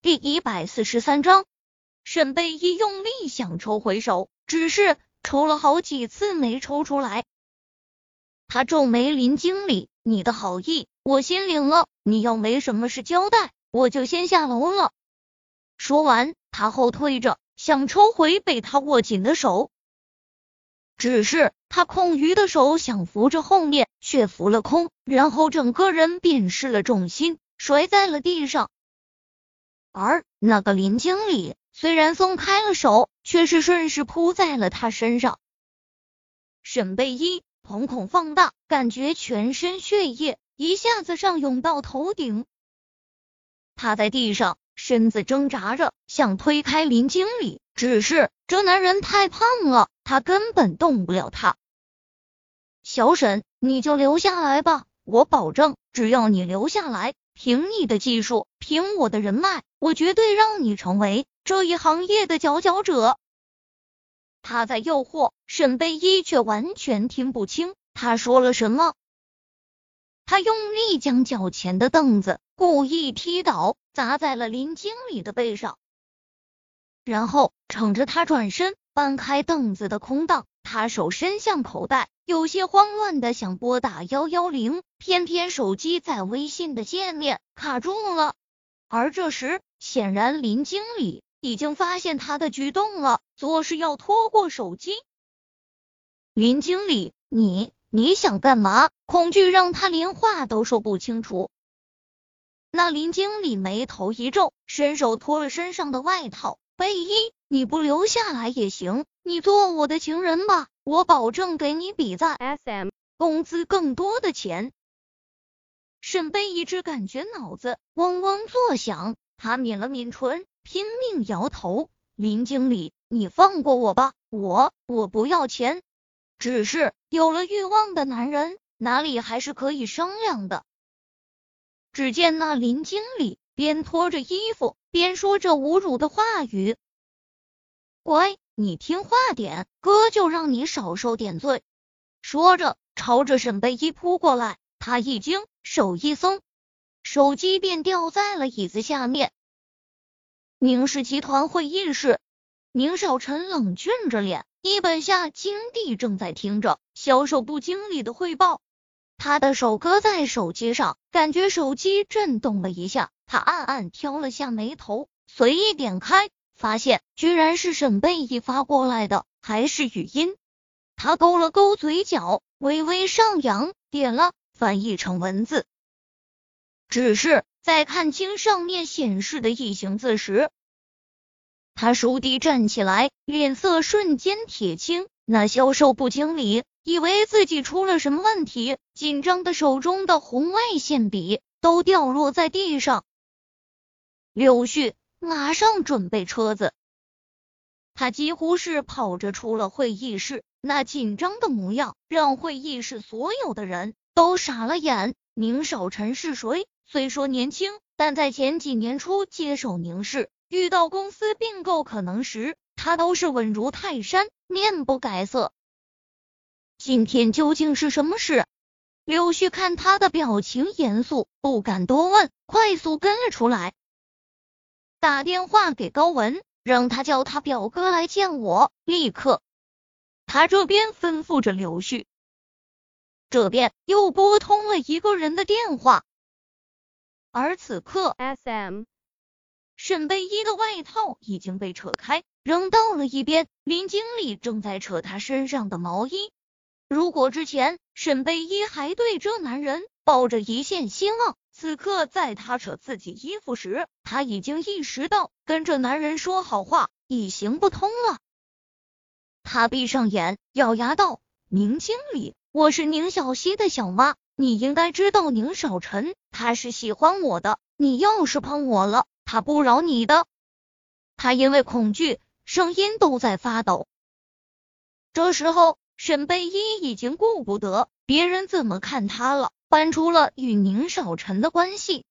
第一百四十三章，沈贝依用力想抽回手，只是抽了好几次没抽出来。他皱眉：“林经理，你的好意我心领了，你要没什么事交代，我就先下楼了。”说完，他后退着，想抽回被他握紧的手，只是他空余的手想扶着后面，却浮了空，然后整个人便失了重心，摔在了地上。而那个林经理虽然松开了手，却是顺势扑在了他身上。沈贝依瞳孔放大，感觉全身血液一下子上涌到头顶。趴在地上，身子挣扎着想推开林经理，只是这男人太胖了，他根本动不了他。小沈，你就留下来吧，我保证，只要你留下来。凭你的技术，凭我的人脉，我绝对让你成为这一行业的佼佼者。他在诱惑沈贝依，却完全听不清他说了什么。他用力将脚前的凳子故意踢倒，砸在了林经理的背上，然后撑着他转身，搬开凳子的空档。他手伸向口袋，有些慌乱的想拨打幺幺零，偏偏手机在微信的界面卡住了。而这时，显然林经理已经发现他的举动了，作势要拖过手机。林经理，你你想干嘛？恐惧让他连话都说不清楚。那林经理眉头一皱，伸手脱了身上的外套。卫衣，你不留下来也行，你做我的情人吧，我保证给你比在 SM 工资更多的钱。沈贝依只感觉脑子嗡嗡作响，他抿了抿唇，拼命摇头。林经理，你放过我吧，我我不要钱，只是有了欲望的男人哪里还是可以商量的？只见那林经理。边脱着衣服边说着侮辱的话语，乖，你听话点，哥就让你少受点罪。说着，朝着沈贝依扑过来。他一惊，手一松，手机便掉在了椅子下面。宁氏集团会议室，宁少臣冷峻着脸，一本下金地正在听着销售部经理的汇报。他的手搁在手机上，感觉手机震动了一下。他暗暗挑了下眉头，随意点开，发现居然是沈贝依发过来的，还是语音。他勾了勾嘴角，微微上扬，点了翻译成文字。只是在看清上面显示的异形字时，他倏地站起来，脸色瞬间铁青。那销售部经理以为自己出了什么问题，紧张的手中的红外线笔都掉落在地上。柳絮马上准备车子，他几乎是跑着出了会议室，那紧张的模样让会议室所有的人都傻了眼。宁少臣是谁？虽说年轻，但在前几年初接手宁氏，遇到公司并购可能时，他都是稳如泰山，面不改色。今天究竟是什么事？柳絮看他的表情严肃，不敢多问，快速跟了出来。打电话给高文，让他叫他表哥来见我，立刻。他这边吩咐着柳絮，这边又拨通了一个人的电话。而此刻，S.M. 沈贝依的外套已经被扯开，扔到了一边。林经理正在扯他身上的毛衣。如果之前沈贝依还对这男人抱着一线希望，此刻在他扯自己衣服时，他已经意识到跟这男人说好话已行不通了。他闭上眼，咬牙道：“宁经理，我是宁小溪的小妈，你应该知道宁少臣他是喜欢我的，你要是碰我了，他不饶你的。”他因为恐惧，声音都在发抖。这时候，沈贝依已经顾不得别人怎么看他了。搬出了与宁少臣的关系，